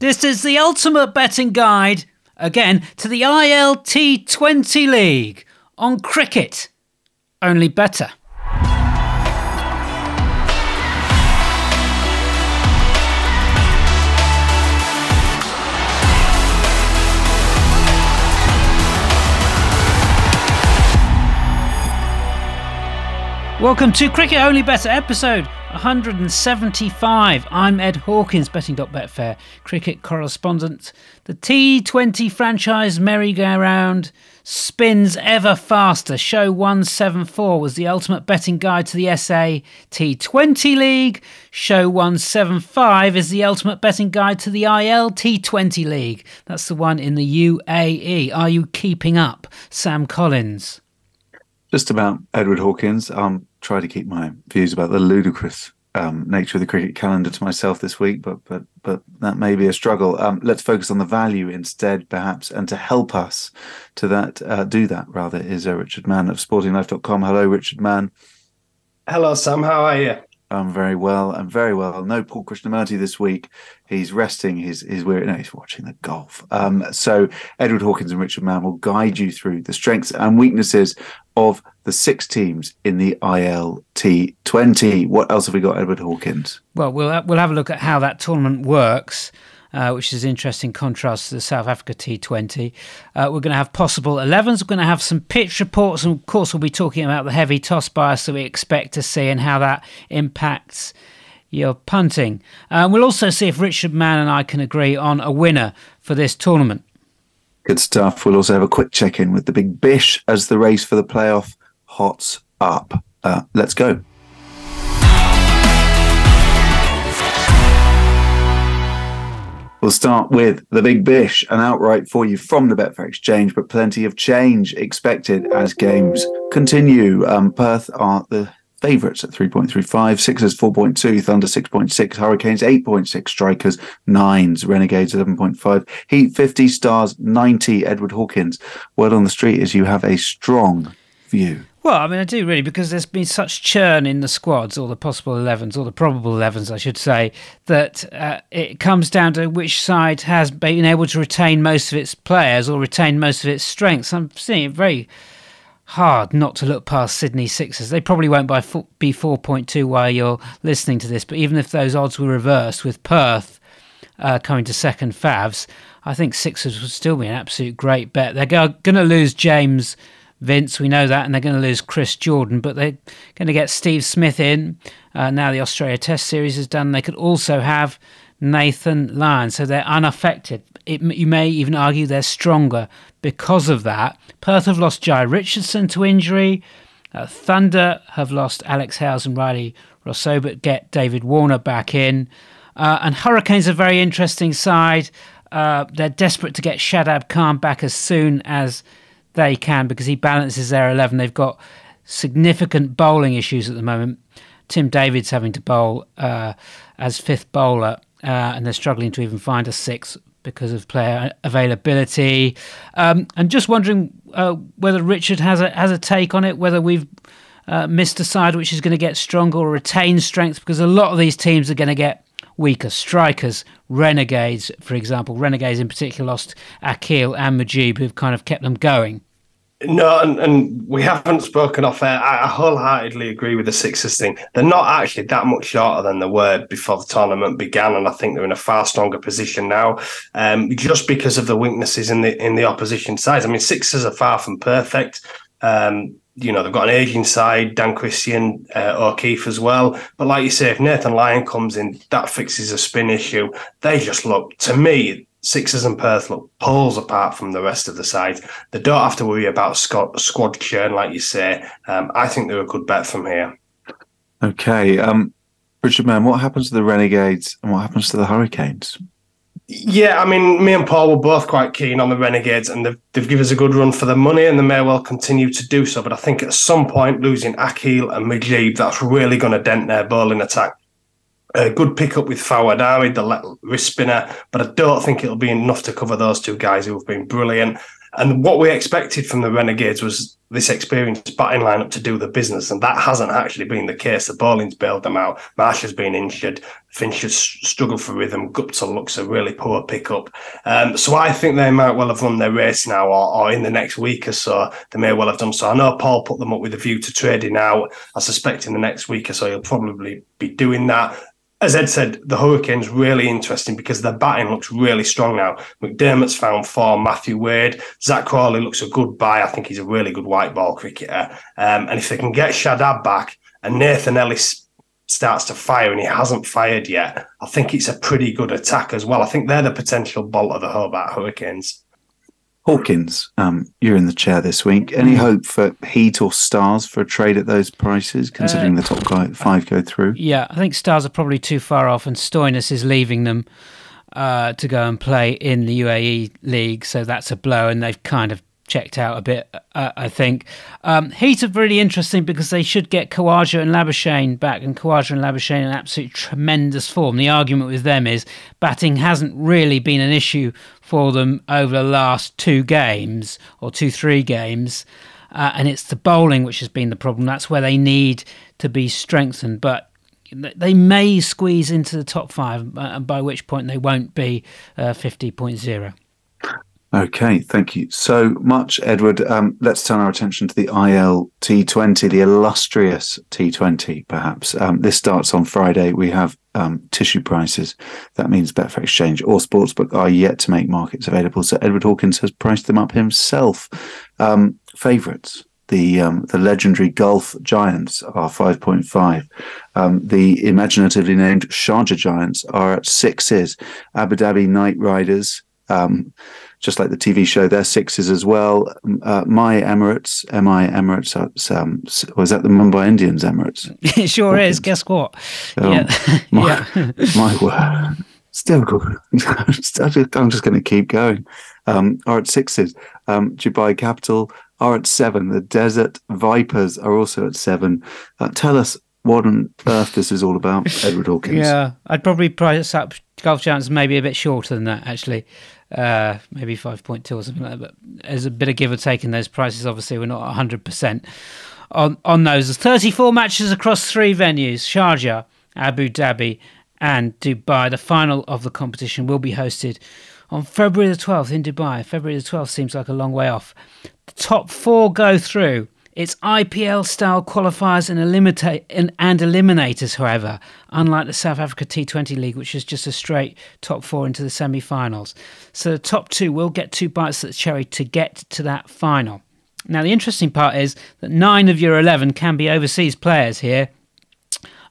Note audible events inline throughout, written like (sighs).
This is the ultimate betting guide, again, to the ILT20 League on cricket. Only better. Welcome to Cricket Only Better episode 175. I'm Ed Hawkins, betting.betfair cricket correspondent. The T20 franchise merry-go-round spins ever faster. Show 174 was the ultimate betting guide to the SA T20 League. Show 175 is the ultimate betting guide to the IL T20 League. That's the one in the UAE. Are you keeping up, Sam Collins? Just about Edward Hawkins. Um, try to keep my views about the ludicrous um, nature of the cricket calendar to myself this week, but but but that may be a struggle. Um, let's focus on the value instead, perhaps, and to help us to that uh, do that rather is uh, Richard Mann of SportingLife.com. Hello, Richard Mann. Hello, Sam. How are you? I'm very well. I'm very well. No Paul Krishnamurthy this week. He's resting. He's he's weird. No, he's watching the golf. Um, so Edward Hawkins and Richard Mann will guide you through the strengths and weaknesses of the six teams in the ILT 20. What else have we got, Edward Hawkins? Well, we'll we'll have a look at how that tournament works uh, which is interesting contrast to the South Africa T20. Uh, we're going to have possible 11s. We're going to have some pitch reports, and of course, we'll be talking about the heavy toss bias that we expect to see and how that impacts your punting. Uh, we'll also see if Richard Mann and I can agree on a winner for this tournament. Good stuff. We'll also have a quick check in with the big bish as the race for the playoff hots up. Uh, let's go. We'll start with the big bish, an outright for you from the Betfair Exchange, but plenty of change expected as games continue. Um, Perth are the favourites at 3.35, Sixers 4.2, Thunder 6.6, Hurricanes 8.6, Strikers 9s, Renegades 11.5, Heat 50, Stars 90. Edward Hawkins, word on the street is you have a strong view. Well, I mean, I do really because there's been such churn in the squads, or the possible 11s, or the probable 11s, I should say, that uh, it comes down to which side has been able to retain most of its players or retain most of its strengths. I'm seeing it very hard not to look past Sydney Sixers. They probably won't be 4.2 while you're listening to this, but even if those odds were reversed with Perth uh, coming to second Favs, I think Sixers would still be an absolute great bet. They're going to lose James. Vince, we know that, and they're going to lose Chris Jordan, but they're going to get Steve Smith in. Uh, now the Australia Test Series is done. They could also have Nathan Lyon, so they're unaffected. It, you may even argue they're stronger because of that. Perth have lost Jhye Richardson to injury. Uh, Thunder have lost Alex Hales and Rilee Rossouw, but get David Warner back in. Uh, and Hurricanes are a very interesting side. Uh, they're desperate to get Shadab Khan back as soon as they can because he balances their 11. They've got significant bowling issues at the moment. Tim David's having to bowl uh, as fifth bowler, uh, and they're struggling to even find a sixth because of player availability. Um, and just wondering uh, whether Richard has a has a take on it, whether we've uh, missed a side which is going to get stronger or retain strength, because a lot of these teams are going to get weaker. Strikers, Renegades, for example, Renegades in particular lost Akeal and Mujeeb, who've kind of kept them going. No, and, and we haven't spoken off air. I, I wholeheartedly agree with the Sixers thing. They're not actually that much shorter than they were before the tournament began, and I think they're in a far stronger position now, um, just because of the weaknesses in the in the opposition sides. I mean, Sixers are far from perfect. Um, you know, they've got an aging side, Dan Christian, uh, O'Keefe as well. But like you say, if Nathan Lyon comes in, that fixes a spin issue. They just look, to me, Sixers and Perth look poles apart from the rest of the side. They don't have to worry about squad, squad churn, like you say. Um, I think they're a good bet from here. Okay. Um, Richard Mann, what happens to the Renegades and what happens to the Hurricanes? Yeah, I mean, me and Paul were both quite keen on the Renegades, and they've, they've given us a good run for the money, and they may well continue to do so. But I think at some point, losing Akeal and Mujeeb, that's really going to dent their bowling attack. A good pickup with Fawad Ahmed, the wrist spinner, but I don't think it'll be enough to cover those two guys who have been brilliant. And what we expected from the Renegades was this experienced batting lineup to do the business, and that hasn't actually been the case. The bowling's bailed them out. Marsh has been injured. Finch has struggled for rhythm. Guptill looks a really poor pickup. Um, so I think they might well have run their race now, or, or, in the next week or so, they may well have done so. I know Paul put them up with a view to trading out. I suspect in the next week or so, he'll probably be doing that as Ed said, the Hurricanes really interesting because their batting looks really strong now. McDermott's found form. Matthew Wade, Zach Crawley looks a good buy. I think he's a really good white ball cricketer. Um, and if they can get Shadab back and Nathan Ellis starts to fire and he hasn't fired yet, I think it's a pretty good attack as well. I think they're the potential bolt of the Hobart Hurricanes. Hawkins, um, you're in the chair this week. Any mm. hope for Heat or Stars for a trade at those prices, considering uh, the top guy, five go through? Yeah, I think Stars are probably too far off, and Stoinis is leaving them uh, to go and play in the UAE league, so that's a blow, and they've kind of checked out a bit, uh, I think. Um, Heat are really interesting because they should get Khawaja and Labuschagne back, and Khawaja and Labuschagne in absolute tremendous form. The argument with them is batting hasn't really been an issue for them over the last two games or two, three games. Uh, and it's the bowling which has been the problem. That's where they need to be strengthened. But they may squeeze into the top five, uh, by which point they won't be uh, 50.0. Okay, thank you so much, Edward. Um, let's turn our attention to the IL T20, the illustrious T20, perhaps. Um, this starts on Friday. We have um, tissue prices. That means Betfair Exchange or Sportsbook are yet to make markets available. So Edward Hawkins has priced them up himself. Um, Favourites. The um, the legendary Gulf Giants are five point five. Um, the imaginatively named Sharjah Giants are at sixes. Abu Dhabi Knight Riders um, just like the TV show, they're sixes as well. Uh, my Emirates, MI Emirates, um, was that the Mumbai Indians Emirates? (laughs) it sure is. Guess what? Um, yeah. (laughs) my, (laughs) my word. Still good. I'm just going to keep going. Um, are at sixes. Um, Dubai Capital are at seven. The Desert Vipers are also at seven. Uh, tell us what on earth this is all about, Edward Hawkins. Yeah, I'd probably price up Gulf Giants maybe a bit shorter than that, actually uh, maybe 5.2 or something like that. But there's a bit of give or take in those prices. Obviously, we're not 100% on, on those. There's 34 matches across three venues Sharjah, Abu Dhabi, and Dubai. The final of the competition will be hosted on February the 12th in Dubai. February the 12th seems like a long way off. The top four go through. It's IPL style qualifiers and, eliminate, and, and eliminators, however, unlike the South Africa T20 League, which is just a straight top four into the semi finals. So the top two will get two bites at the cherry to get to that final. Now, the interesting part is that nine of your 11 can be overseas players here.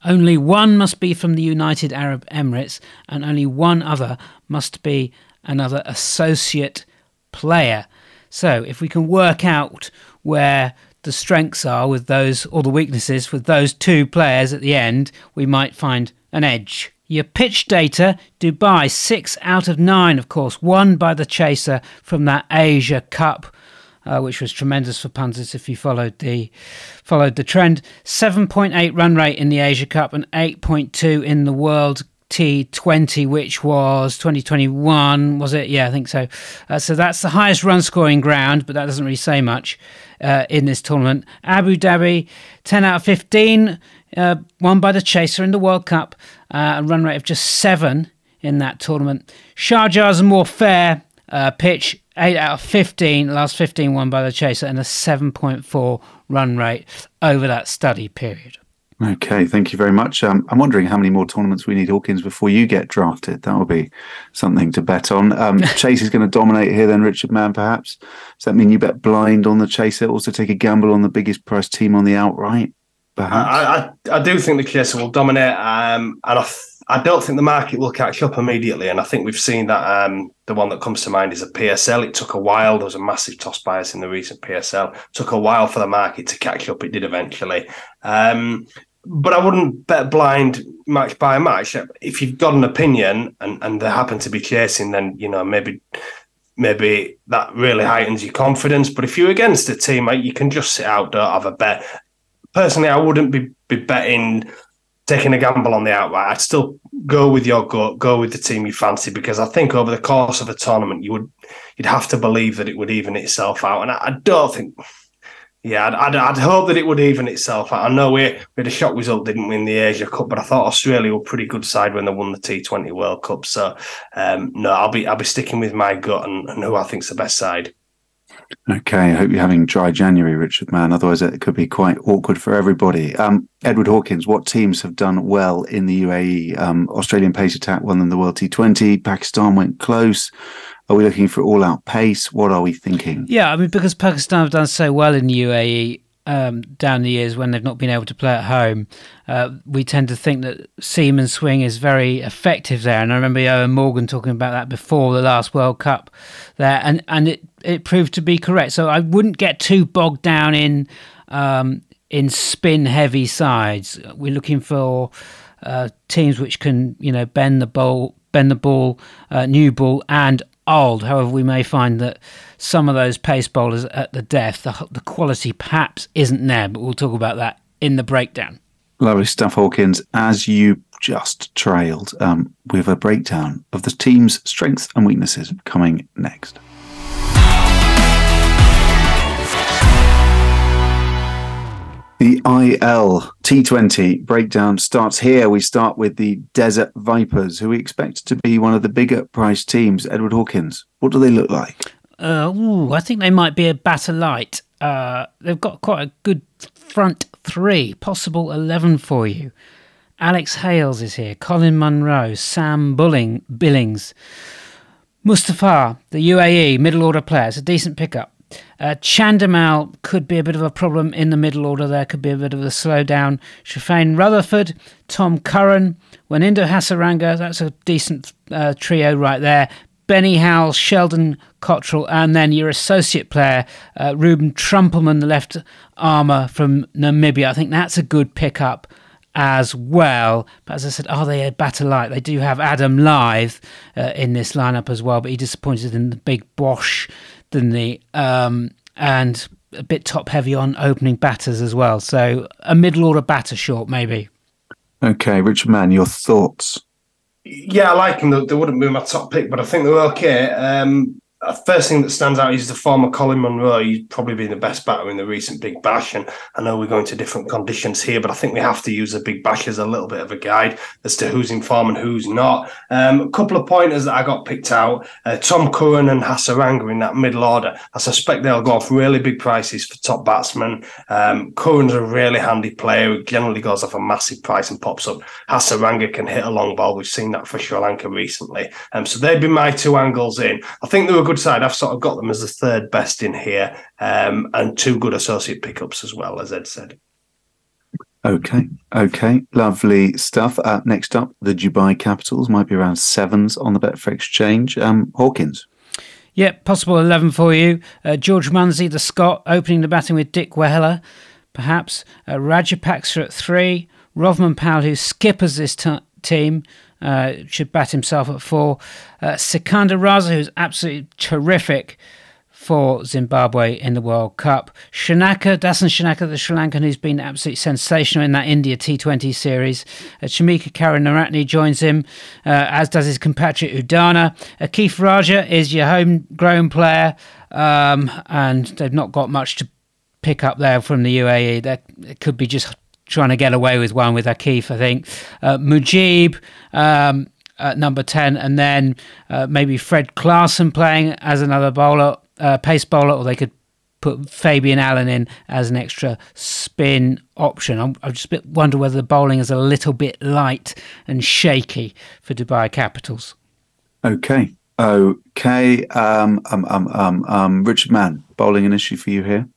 Only one must be from the United Arab Emirates, and only one other must be another associate player. So, if we can work out where the strengths are with those, or the weaknesses with those two players at the end, we might find an edge. Your pitch data, Dubai, six out of nine, of course, won by the chaser from that Asia Cup. Uh, which was tremendous for punters if you followed the followed the trend. 7.8 run rate in the Asia Cup and 8.2 in the World T20, which was 2021, was it? Yeah, I think so. Uh, so that's the highest run scoring ground, but that doesn't really say much uh, in this tournament. Abu Dhabi, 10 out of 15, uh, won by the Chaser in the World Cup, uh, a run rate of just seven in that tournament. Sharjah is a more fair uh, pitch, 8 out of 15, last 15 won by the Chaser, and a 7.4 run rate over that study period. Okay, thank you very much. Um, I'm wondering how many more tournaments we need Hawkins before you get drafted. That will be something to bet on. Um, (laughs) Chase is going to dominate here, then Richard Mann, perhaps. Does that mean you bet blind on the Chaser? Also take a gamble on the biggest price team on the outright? Perhaps. I, I, I do think the Chaser will dominate, um, and I, I don't think the market will catch up immediately. And I think we've seen that um, the one that comes to mind is a PSL. It took a while. There was a massive toss bias in the recent PSL. It took a while for the market to catch up. It did eventually. Um, but I wouldn't bet blind match by match. If you've got an opinion and, and they happen to be chasing, then you know maybe maybe that really heightens your confidence. But if you're against a team, you can just sit out, don't have a bet. Personally, I wouldn't be, be betting taking a gamble on the outright, I'd still go with your gut, go with the team you fancy, because I think over the course of a tournament, you would you'd have to believe that it would even itself out, and I, I don't think. Yeah, I'd, I'd, I'd, hope that it would even itself out. I know we, we had a shock result, didn't win the Asia Cup, but I thought Australia were a pretty good side when they won the T20 World Cup. So, um, no, I'll be I'll be sticking with my gut and, and who I think's the best side. Okay, I hope you're having dry January, Richard Mann. Otherwise, it could be quite awkward for everybody. Um, Edward Hawkins, what teams have done well in the UAE? Um, Australian pace attack won them the World T20. Pakistan went close. Are we looking for all out pace? What are we thinking? Yeah, I mean, because Pakistan have done so well in the UAE, um, down the years when they've not been able to play at home, uh, we tend to think that seam and swing is very effective there. And I remember Eoin Morgan talking about that before the last World Cup there, and, and it, it proved to be correct. So I wouldn't get too bogged down in um, in spin heavy sides. We're looking for uh, teams which can you know bend the ball, bend the ball, uh, new ball, and old. However, we may find that some of those pace bowlers at the death, the, the quality perhaps isn't there, but we'll talk about that in the breakdown. Lovely stuff, Hawkins. As you just trailed, um, with a breakdown of the team's strengths and weaknesses coming next. The IL T20 breakdown starts here. We start with the Desert Vipers, who we expect to be one of the bigger price teams. Edward Hawkins, what do they look like? Uh, ooh, I think they might be a batter light. Uh, they've got quite a good front three, possible 11 for you. Alex Hales is here, Colin Munro, Sam Bulling, Billings, Mustafa, the UAE middle order player. It's a decent pickup. Uh, Chandimal could be a bit of a problem in the middle order there, could be a bit of a slowdown. Sherfane Rutherford, Tom Curran, Wanindu Hasaranga, that's a decent uh, trio right there. Benny Howell, Sheldon Cottrell, and then your associate player, uh, Ruben Trumpelmann, the left armour from Namibia. I think that's a good pickup as well. But as I said, are they a batter light? They do have Adam Lyth uh, in this lineup as well, but he disappointed in the big Bash, than the um, and a bit top heavy on opening batters as well. So a middle order batter short, maybe. Okay, Richard Mann, your thoughts? Yeah, I like them. They wouldn't be my top pick, but I think they're okay. Um, first thing that stands out is the former Colin Munro. He's probably been the best batter in the recent Big Bash. And I know we're going to different conditions here, but I think we have to use the Big Bash as a little bit of a guide as to who's in form and who's not. Um, a couple of pointers that I got picked out uh, Tom Curran and Hasaranga in that middle order. I suspect they'll go off really big prices for top batsmen. Um, Curran's a really handy player who generally goes off a massive price and pops up. Hasaranga can hit a long ball. We've seen that for Sri Lanka recently. Um, so they'd be my two angles in. I think they were good good side. I've sort of got them as the third best in here, um, and two good associate pickups as well, as Ed said. Okay, okay, lovely stuff. Uh, next up, the Dubai Capitals might be around sevens on the Betfair Exchange. Um, Hawkins. Yeah, possible 11 for you. Uh, George Munsey, the Scot, opening the batting with Dickwella, perhaps. Uh, Rajapaksa at three. Rovman Powell, who skippers this t- team, uh, should bat himself at four. Uh, Sikandar Raza, who's absolutely terrific for Zimbabwe in the World Cup. Shanaka, Dasun Shanaka, the Sri Lankan, who's been absolutely sensational in that India T20 series. Uh, Chamika Karunaratne joins him, uh, as does his compatriot Udana. Uh, Akif Raja is your homegrown player, um, and they've not got much to pick up there from the UAE. That could be just trying to get away with one with Akif, I think. Uh, Mujeeb um, at number 10, and then uh, maybe Fred Klaassen playing as another bowler, uh, pace bowler, or they could put Fabian Allen in as an extra spin option. I'm, I just wonder whether the bowling is a little bit light and shaky for Dubai Capitals. Okay. Okay. Um, um, um, um, um, Richard Mann, bowling an issue for you here?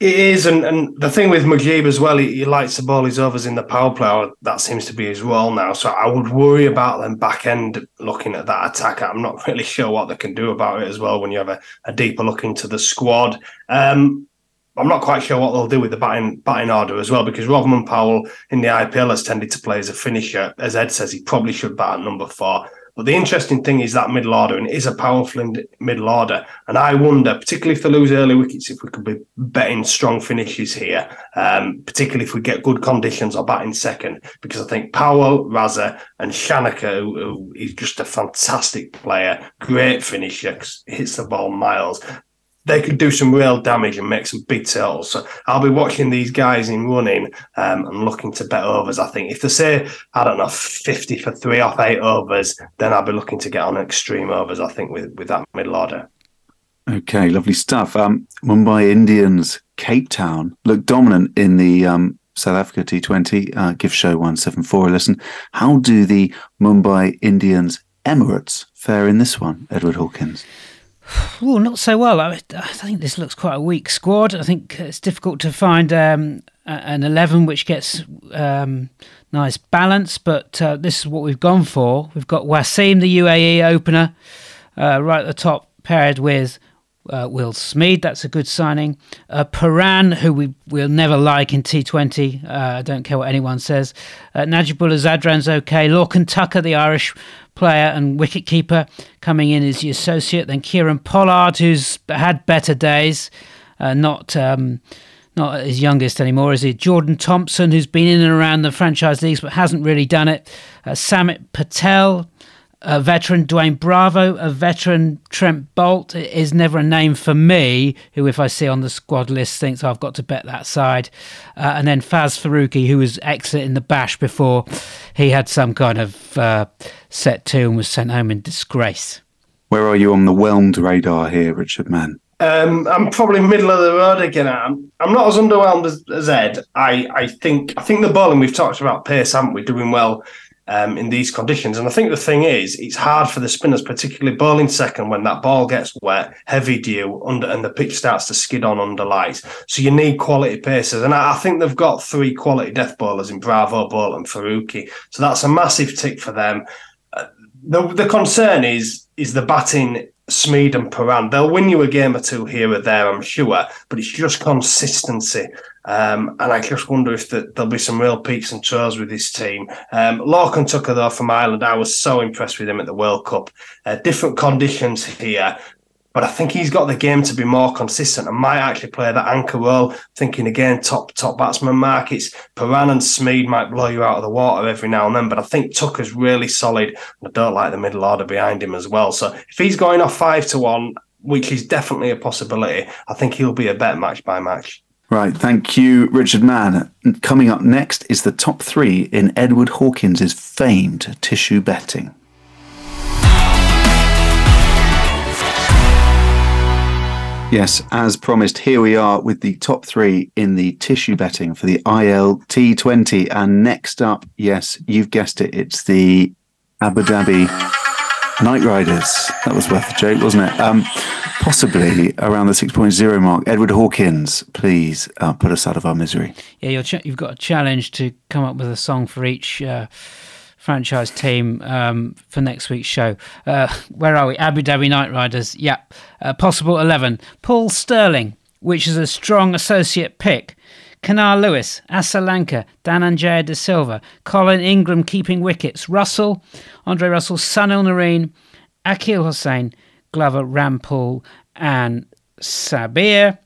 It is, and, and the thing with Mujeeb as well, he, he likes the ball his overs in the power play. That seems to be his role now. So I would worry about them back end looking at that attack. I'm not (laughs) really sure what they can do about it as well when you have a, a deeper look into the squad. Um, I'm not quite sure what they'll do with the batting batting order as well because Rovman Powell in the IPL has tended to play as a finisher. As Ed says, he probably should bat at number four. But the interesting thing is that middle order, and it is a powerful middle order. And I wonder, particularly if they lose early wickets, if we could be betting strong finishes here, um, particularly if we get good conditions or batting second, because I think Powell, Raza, and Shanaka, who, who is just a fantastic player, great finisher, hits the ball miles they could do some real damage and make some big totals. So I'll be watching these guys in running um, and looking to bet overs. I think if they say, I don't know, 50 for three off eight overs, then I'll be looking to get on extreme overs, I think, with, with that middle order. Okay, lovely stuff. Um, Mumbai Indians, Cape Town, look dominant in the um, South Africa T20. Uh, give show 174 a listen. How do the Mumbai Indians Emirates fare in this one, Edward Hawkins? (sighs) Well, not so well. I, I, think this looks quite a weak squad. I think it's difficult to find um, an 11 which gets um, nice balance, but uh, this is what we've gone for. We've got Wasim, the UAE opener, uh, right at the top, paired with uh, Will Smeed. That's a good signing. Uh, Pooran, who we will never like in T20. Uh, I don't care what anyone says. Uh, Najibullah Zadran's okay. Lorcan Tucker, the Irish player and wicketkeeper coming in as the associate. Then Kieron Pollard, who's had better days, uh, not um, not his youngest anymore, is he? Jordan Thompson, who's been in and around the franchise leagues but hasn't really done it. Uh, Samit Patel, a veteran Dwayne Bravo, a veteran Trent Boult is never a name for me, who, if I see on the squad list, thinks I've got to bet that side. Uh, and then Faz Farooqi, who was excellent in the bash before he had some kind of uh, set to and was sent home in disgrace. Where are you on the whelmed radar here, Richard Mann? Um, I'm probably middle of the road again. I'm, I'm not as underwhelmed as, as Ed. I, I think I think the bowling we've talked about pace, haven't we? Doing well um, in these conditions. And I think the thing is, it's hard for the spinners, particularly bowling second, when that ball gets wet, heavy dew, under, and the pitch starts to skid on under lights. So you need quality pacers. And I, I think they've got three quality death bowlers in Bravo, Boult, and Farooqi. So that's a massive tick for them. Uh, the, the concern is is the batting Smeed and Pooran. They'll win you a game or two here or there, I'm sure, but it's just consistency. Um, and I just wonder if the, there'll be some real peaks and troughs with this team. Um, Lorcan Tucker, though, from Ireland, I was so impressed with him at the World Cup. Uh, different conditions here, but I think he's got the game to be more consistent and might actually play that anchor role. Thinking again, top top batsman markets. Pooran and Smeed might blow you out of the water every now and then, but I think Tucker's really solid. I don't like the middle order behind him as well. So if he's going off five to one, which is definitely a possibility, I think he'll be a bet match by match. Right. Thank you, Richard Mann. Coming up next is the top three in Edward Hawkins's famed tissue betting. Yes, as promised, here we are with the top three in the tissue betting for the ILT20. And next up, yes, you've guessed it, it's the Abu Dhabi Knight Riders. That was worth a joke, wasn't it? Um, possibly around the 6.0 mark. Edward Hawkins, please uh, put us out of our misery. Yeah, ch- you've got a challenge to come up with a song for each. Uh, franchise team um, for next week's show. Uh, where are we? Abu Dhabi Knight Riders. Yep. Uh, possible 11. Paul Stirling, which is a strong associate pick. Kennar Lewis, Asalanka, Dhananjaya De Silva, Colin Ingram keeping wickets, Russell, Andre Russell, Sunil Narine, Akeal Hosein, Glover, Rampaul, and Sabir.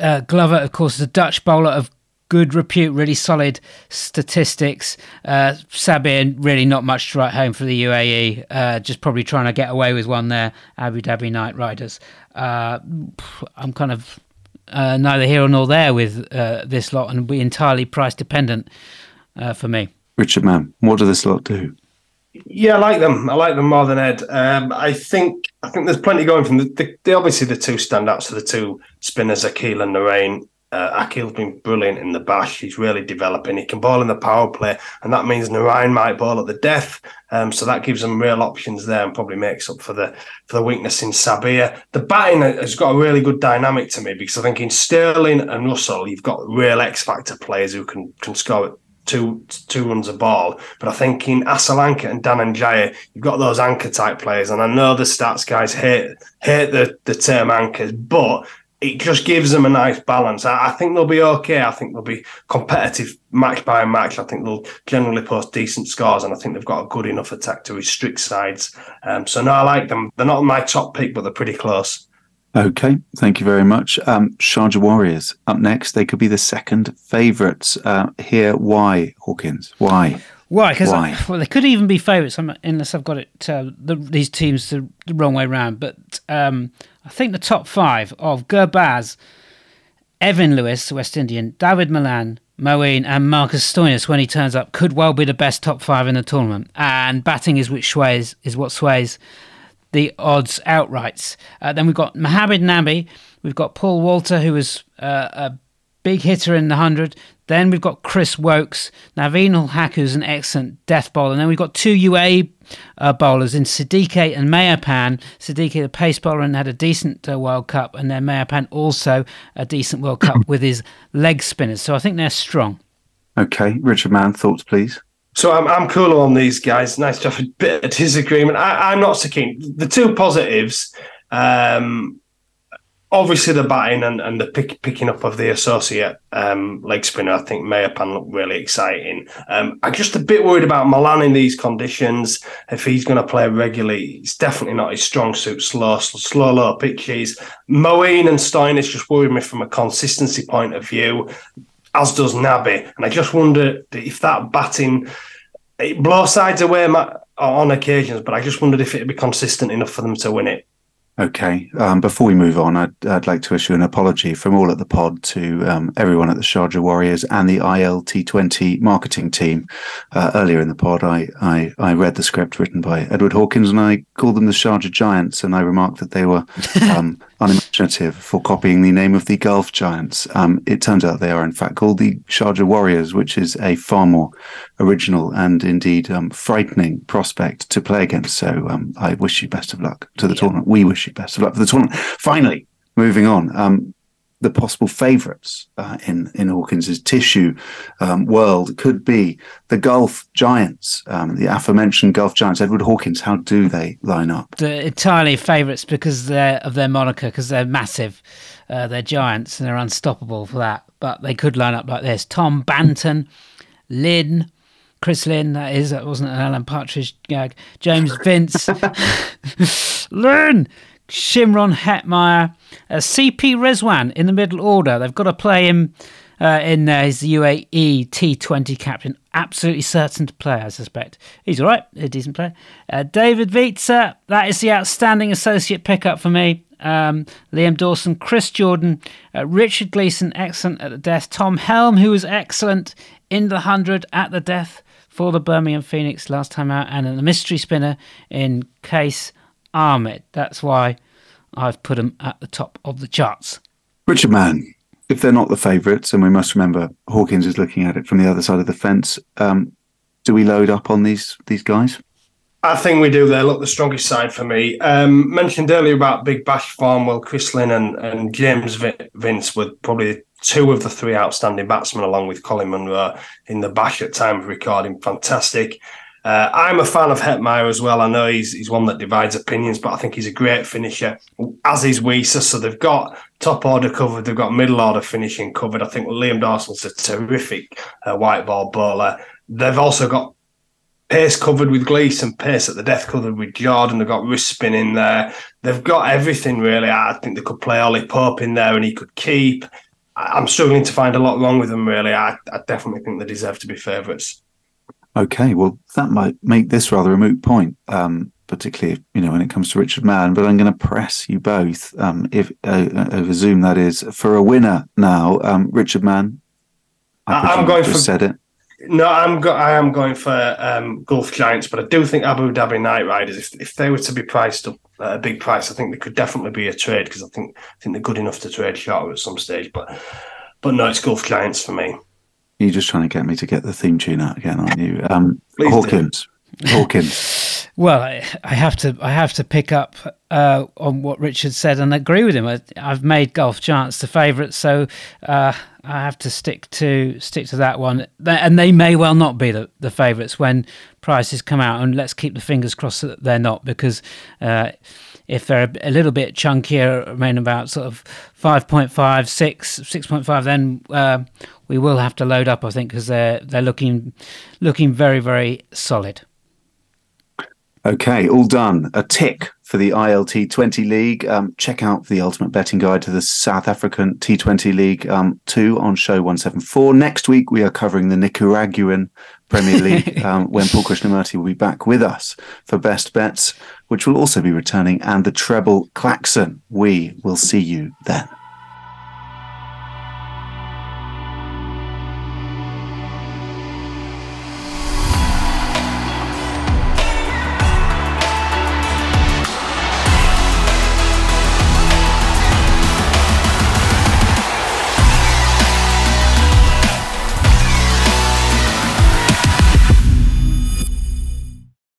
Uh, Glover, of course, is a Dutch bowler of good repute, really solid statistics. Uh, Sabir, really not much to write home for the UAE. Uh, just probably trying to get away with one there. Abu Dhabi Knight Riders. Uh, I'm kind of uh, neither here nor there with uh, this lot, and be entirely price dependent uh, for me. Richard Mann, what does this lot do? Yeah, I like them. I like them more than Ed. Um, I think I think there's plenty going from the, the, the obviously the two standouts are the two spinners, Akeal and Narine. Uh, Akeal's been brilliant in the bash. He's really developing. He can bowl in the power play, and that means Narine might bowl at the death. Um, so that gives them real options there, and probably makes up for the for the weakness in Sabir. The batting has got a really good dynamic to me because I think in Stirling and Russell, you've got real X factor players who can can score two two runs a ball. But I think in Asalanka and Dhananjaya, you've got those anchor type players, and I know the stats guys hate hate the the term anchors, but it just gives them a nice balance. I, I, think they'll be okay. I think they'll be competitive match by match. I think they'll generally post decent scores, and I think they've got a good enough attack to restrict sides. Um, so no, I like them. They're not my top pick, but they're pretty close. Okay, thank you very much. Um, Warriors up next. They could be the second favourites uh, here. Why, Hawkins? Why? Why? Because (sighs) well, they could even be favourites unless I've got it uh, the, these teams the, the, wrong way around. But um, I think the top five of Gurbaz, Evin Lewis, West Indian, Dawid Malan, Moeen, and Marcus Stoinis when he turns up could well be the best top five in the tournament. And batting is which sways is what sways the odds outright. Uh, then we've got Mohamed Nabi, we've got Paul Walter, who was uh, a big hitter in the 100. Then we've got Chris Woakes, Naveen ul Haq, who's an excellent death bowler. And then we've got two UA uh, bowlers in Siddique and Meiyappan. Siddique, the pace bowler, and had a decent uh, World Cup. And then Meiyappan also a decent World Cup with his leg spinners. So I think they're strong. Okay. Richard Mann, thoughts, please? So I'm I'm cool on these guys. Nice to have a bit of disagreement. I, am not so keen. The two positives, um, obviously the batting and, and the pick, picking up of the associate um, leg spinner, I think Meiyappan looked really exciting. Um, I'm just a bit worried about Malan in these conditions. If he's going to play regularly, it's definitely not his strong suit. Slow, slow, low pitches. Moeen and Stoinis just worried me from a consistency point of view, as does Nabi. And I just wonder if that batting it blows sides away on occasions, but I just wondered if it'd be consistent enough for them to win it. Okay. Um, before we move on, I'd, I'd, like to issue an apology from all at the pod to um, everyone at the Sharjah Warriors and the ILT20 marketing team. Uh, earlier in the pod, I, I, I, read the script written by Edward Hawkins and I called them the Sharjah Giants and I remarked that they were (laughs) um, unimaginative for copying the name of the Gulf Giants. Um, it turns out they are, in fact, called the Sharjah Warriors, which is a far more original and indeed um, frightening prospect to play against. So um, I wish you best of luck to the yeah. tournament. We wish you best of luck for the tournament. Finally, moving on. Um, the possible favourites uh, in in Hawkins's tissue um, world could be the Gulf Giants, um, the aforementioned Gulf Giants. Edward Hawkins, how do they line up? The entirely favourites because they're of their moniker, because they're massive, uh, they're giants and they're unstoppable for that. But they could line up like this: Tom Banton, Lynn. Chris Lynn, that is, that wasn't an Alan Partridge gag. James Vince, (laughs) Lynn, Shimron Hetmyer, uh, CP Rizwan in the middle order. They've got to play him uh, in there. He's the UAE T20 captain. Absolutely certain to play, I suspect. He's all right, a decent player. Uh, David Wiese, that is the outstanding associate pickup for me. Um, Liam Dawson, Chris Jordan, uh, Richard Gleeson, excellent at the death. Tom Helm, who was excellent in the 100 at the death for the Birmingham Phoenix last time out. And the mystery spinner in Qais Ahmad. That's why I've put them at the top of the charts. Richard Mann, if they're not the favourites, and we must remember Hawkins is looking at it from the other side of the fence, um, do we load up on these these guys? I think we do. They look the strongest side for me. Um, mentioned earlier about Big Bash Farnwell, Chris Lynn, and, and James Vince were probably two of the three outstanding batsmen, along with Colin Munro in the Bash at time of recording. Fantastic. Uh, I'm a fan of Hetmyer as well. I know he's he's one that divides opinions, but I think he's a great finisher, as is Wiese. So they've got top order covered, they've got middle order finishing covered. I think Liam Dawson's a terrific uh, white ball bowler. They've also got pace covered with Gleeson, pace at the death covered with Jordan. They've got wrist spin in there. They've got everything really. I think they could play Ollie Pope in there and he could keep. I'm struggling to find a lot wrong with them really. I, I definitely think they deserve to be favourites. Okay, well, that might make this rather a moot point, um, particularly you know when it comes to Richard Mann. But I'm going to press you both, um, if uh, uh, over Zoom, that is, for a winner now. Um, Richard Mann. I am going for said it. No, I'm go- I am going for um, Gulf Giants, but I do think Abu Dhabi Knight Riders, if, if they were to be priced up at a big price, I think they could definitely be a trade because I think I think they're good enough to trade short at some stage. But but no, it's Gulf Giants for me. You're just trying to get me to get the theme tune out again, aren't you? Um, Hawkins. Hawkins. (laughs) Well, I, I, have to I have to pick up uh, on what Richard said and agree with him. I, have made Gulf Giants the favourite, so uh, I have to stick to stick to that one. And they may well not be the, the favourites when prices come out. And let's keep the fingers crossed that they're not, because uh, if they're a little bit chunkier, remain about sort of 5.5, 6, 6.5, then uh, we will have to load up, I think, because they're they're looking looking very very solid. Okay, all done. A tick for the ILT 20 League. Um, check out the ultimate betting guide to the South African T20 League um, 2 on show 174. Next week, we are covering the Nicaraguan Premier (laughs) League um, when Paul Krishnamurthy will be back with us for best bets, which will also be returning, and the treble klaxon. We will see you then.